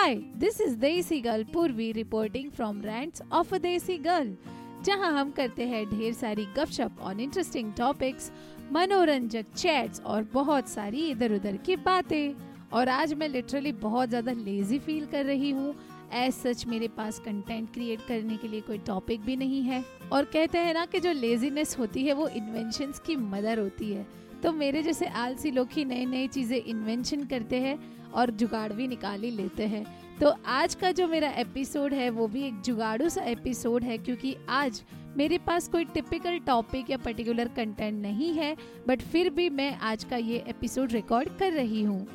Hi this is desi girl Purvi reporting from rants of a desi girl जहाँ हम करते हैं ढेर सारी गपशप ऑन इंटरेस्टिंग टॉपिक्स मनोरंजक चैट्स और बहुत सारी इधर उधर की बातें। और आज मैं लिटरली बहुत ज़्यादा लेजी फील कर रही हूँ। एज सच मेरे पास कंटेंट क्रिएट करने के लिए कोई टॉपिक भी नहीं है। और कहते हैं ना कि जो लेजीनेस होती है, वो इन्वेंशंस की मदर होती है। तो मेरे जैसे आलसी लोग ही नई नई चीज़ें इन्वेंशन करते हैं और जुगाड़ भी निकाल ही लेते हैं। तो आज का जो मेरा एपिसोड है, वो भी एक जुगाड़ू सा एपिसोड है, क्योंकि आज मेरे पास कोई टिपिकल टॉपिक या पर्टिकुलर कंटेंट नहीं है बट फिर भी मैं आज का ये एपिसोड रिकॉर्ड कर रही हूँ।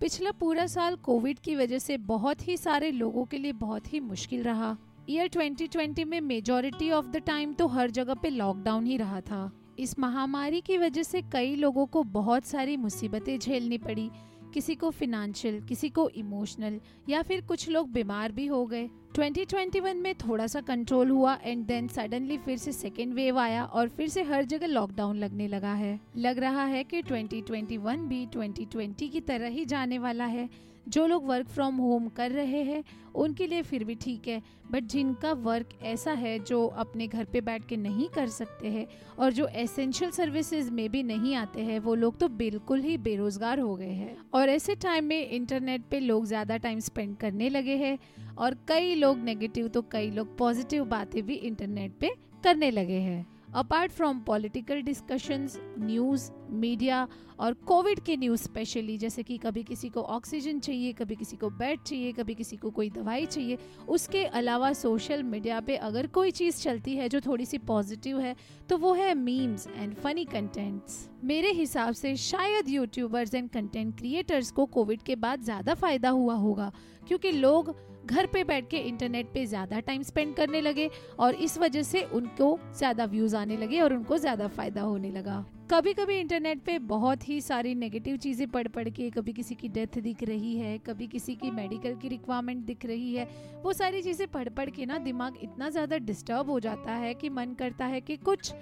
पिछला पूरा साल कोविड की वजह से बहुत ही सारे लोगों के लिए बहुत ही मुश्किल रहा। ईयर 2020 में मेजोरिटी ऑफ़ द टाइम तो हर जगह पे लॉकडाउन ही रहा था। इस महामारी की वजह से कई लोगों को बहुत सारी मुसीबतें झेलनी पड़ी। किसी को फिनेंशियल किसी को इमोशनल या फिर कुछ लोग बीमार भी हो गए। 2021 में थोड़ा सा कंट्रोल हुआ एंड देन सडनली फिर से सेकेंड वेव आया और फिर से हर जगह लॉकडाउन लगने लगा है। लग रहा है कि 2021 भी 2020 की तरह ही जाने वाला है। जो लोग वर्क फ्रॉम होम कर रहे हैं, उनके लिए फिर भी ठीक है। बट जिनका वर्क ऐसा है जो अपने घर पे बैठ के नहीं कर सकते हैं और जो एसेंशियल सर्विसेज़ में भी नहीं आते हैं, वो लोग तो बिल्कुल ही बेरोजगार हो गए हैं। और ऐसे टाइम में इंटरनेट पे लोग ज़्यादा टाइम स्पेंड करने लगे हैं। और कई लोग नेगेटिव तो कई लोग पॉजिटिव बातें भी इंटरनेट पे करने लगे हैं. Apart from political discussions news media और कोविड के न्यूज़ स्पेशली, जैसे कि कभी किसी को ऑक्सीजन चाहिए, कभी किसी को बेड चाहिए, कभी किसी को कोई दवाई चाहिए, उसके अलावा सोशल मीडिया पे अगर कोई चीज़ चलती है जो थोड़ी सी पॉजिटिव है तो वो है मीम्स एंड फनी कंटेंट्स। मेरे हिसाब से शायद यूट्यूबर्स एंड कंटेंट क्रिएटर्स को कोविड के बाद ज़्यादा फ़ायदा हुआ होगा, क्योंकि लोग घर पे बैठ के इंटरनेट पे ज़्यादा टाइम स्पेंड करने लगे और इस वजह से उनको ज़्यादा व्यूज़ आने लगे और उनको ज़्यादा फ़ायदा होने लगा। कभी कभी इंटरनेट पे बहुत ही सारी नेगेटिव चीज़ें पढ़ पढ़ के कभी किसी की डेथ दिख रही है, कभी किसी की मेडिकल की रिक्वायरमेंट दिख रही है, वो सारी चीज़ें पढ़ पढ़ के ना दिमाग इतना ज़्यादा डिस्टर्ब हो जाता है कि मन करता है कि कुछ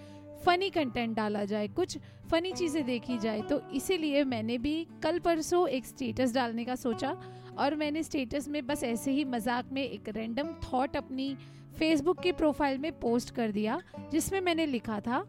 फ़नी कंटेंट डाला जाए, कुछ फ़नी चीज़ें देखी जाए। तो इसीलिए मैंने भी कल परसों एक स्टेटस डालने का सोचा और मैंने स्टेटस में बस ऐसे ही मज़ाक में एक रैंडम थॉट अपनी फेसबुक की प्रोफ़ाइल में पोस्ट कर दिया, जिसमें मैंने लिखा था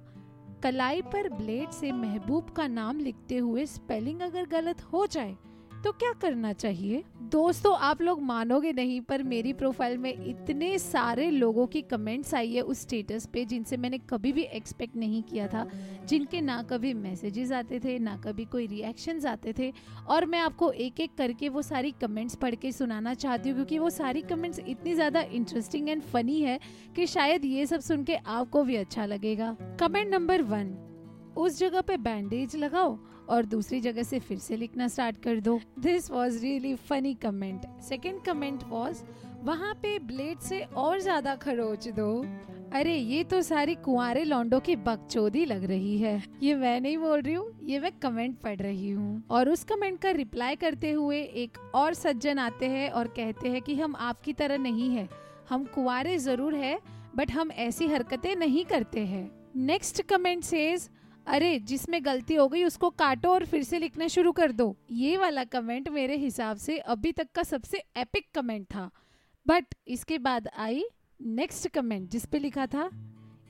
कलाई पर ब्लेड से महबूब का नाम लिखते हुए स्पेलिंग अगर गलत हो जाए तो क्या करना चाहिए? दोस्तों, आप लोग मानोगे नहीं, पर मेरी प्रोफ़ाइल में इतने सारे लोगों की कमेंट्स आई है उस स्टेटस पे जिनसे मैंने कभी भी एक्सपेक्ट नहीं किया था, जिनके ना कभी मैसेजेस आते थे, ना कभी कोई रिएक्शंस आते थे। और मैं आपको एक एक करके वो सारी कमेंट्स पढ़ के सुनाना चाहती हूँ, क्योंकि वो सारी कमेंट्स इतनी ज़्यादा इंटरेस्टिंग एंड फनी है कि शायद ये सब सुन के आपको भी अच्छा लगेगा। कमेंट नंबर वन उस जगह पे बैंडेज लगाओ और दूसरी जगह से फिर से लिखना स्टार्ट कर दो। This was really funny comment second comment was वहाँ पे ब्लेड से और ज़्यादा खरोच दो। अरे, ये तो सारी कुंवारे लौंडो की बकचोदी लग रही है। ये मैं नहीं बोल रही हूँ, ये मैं कमेंट पढ़ रही हूँ। और उस कमेंट का रिप्लाई करते हुए एक और सज्जन आते हैं और कहते हैं कि हम आपकी तरह नहीं है। हम कुंवारे ज़रूर है बट हम ऐसी हरकतें नहीं करते हैं। नेक्स्ट कमेंट सेज अरे, जिसमें गलती हो गई, उसको काटो और फिर से लिखना शुरू कर दो। ये वाला कमेंट मेरे हिसाब से अभी तक का सबसे एपिक कमेंट था। बट इसके बाद आई नेक्स्ट कमेंट जिस पे लिखा था,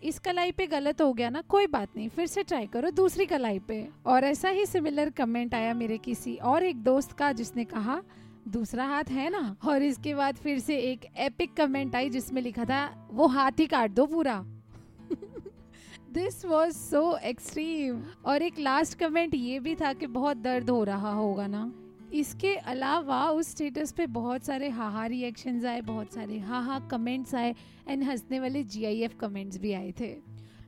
इस कलाई पे गलत हो गया ना, कोई बात नहीं, फिर से ट्राई करो दूसरी कलाई पे। और ऐसा ही सिमिलर कमेंट आया मेरे किसी और एक दोस्त का, जिसने कहा, दूसरा हाथ है ना? और इसके बाद फिर से एक एपिक कमेंट आई जिसमें लिखा था, वो हाथ ही काट दो पूरा। दिस वॉज़ सो एक्सट्रीम और एक लास्ट कमेंट ये भी था कि बहुत दर्द हो रहा होगा ना। इसके अलावा उस स्टेटस पे बहुत सारे हाहा रिएक्शंस आए, बहुत सारे हाहा कमेंट्स आए एंड हंसने वाले जी आई एफ़ कमेंट्स भी आए थे।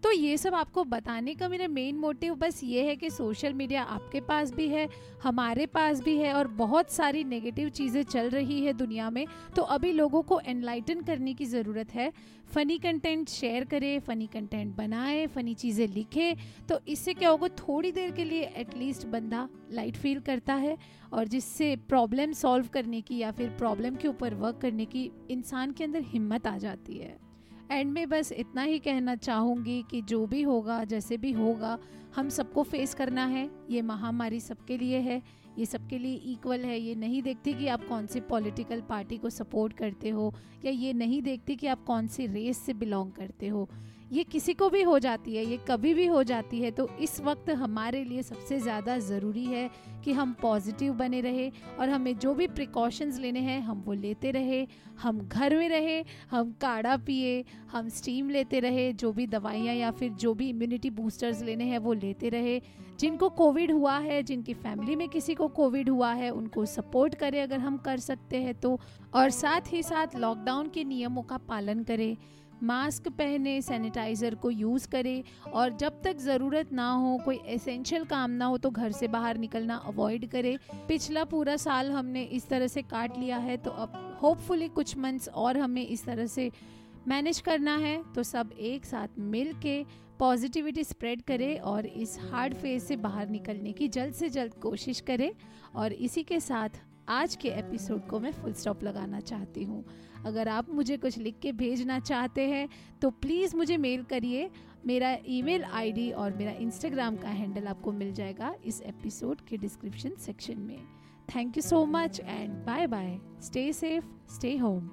तो ये सब आपको बताने का मेरा मेन मोटिव बस ये है कि सोशल मीडिया आपके पास भी है, हमारे पास भी है और बहुत सारी नेगेटिव चीज़ें चल रही है दुनिया में तो अभी लोगों को एनलाइटन करने की ज़रूरत है। फ़नी कंटेंट शेयर करें फ़नी कंटेंट बनाए फ़नी चीज़ें लिखे तो इससे क्या होगा, थोड़ी देर के लिए एटलीस्ट बंदा लाइट फील करता है और जिससे प्रॉब्लम सॉल्व करने की या फिर प्रॉब्लम के ऊपर वर्क करने की इंसान के अंदर हिम्मत आ जाती है। एंड में बस इतना ही कहना चाहूँगी कि जो भी होगा, जैसे भी होगा, हम सबको फेस करना है। ये महामारी सबके लिए है। ये सबके लिए इक्वल है। ये नहीं देखती कि आप कौन सी पॉलिटिकल पार्टी को सपोर्ट करते हो, या ये नहीं देखती कि आप कौन सी रेस से बिलोंग करते हो। ये किसी को भी हो जाती है, ये कभी भी हो जाती है तो इस वक्त हमारे लिए सबसे ज़्यादा ज़रूरी है कि हम पॉजिटिव बने रहे और हमें जो भी प्रिकॉशंस लेने हैं, हम वो लेते रहे। हम घर में रहे, हम काढ़ा पिए, हम स्टीम लेते रहे, जो भी दवाइयाँ या फिर जो भी इम्यूनिटी बूस्टर्स लेने हैं, वो लेते रहे। जिनको कोविड हुआ है, जिनकी फैमिली में किसी को कोविड हुआ है, उनको सपोर्ट करें अगर हम कर सकते हैं तो। और साथ ही साथ लॉकडाउन के नियमों का पालन करें। मास्क पहने, सैनिटाइज़र को यूज़ करें और जब तक ज़रूरत ना हो, कोई एसेंशियल काम ना हो तो घर से बाहर निकलना अवॉइड करें। पिछला पूरा साल हमने इस तरह से काट लिया है तो अब होपफुली कुछ मंथ्स और हमें इस तरह से मैनेज करना है। तो सब एक साथ मिल के पॉजिटिविटी स्प्रेड करें और इस हार्ड फ़ेज़ से बाहर निकलने की जल्द से जल्द कोशिश करें और इसी के साथ आज के एपिसोड को मैं फुल स्टॉप लगाना चाहती हूँ। अगर आप मुझे कुछ लिख के भेजना चाहते हैं तो प्लीज़ मुझे मेल करिए। मेरा ईमेल आईडी और मेरा इंस्टाग्राम का हैंडल आपको मिल जाएगा इस एपिसोड के डिस्क्रिप्शन सेक्शन में। Thank you so much and bye bye stay safe stay home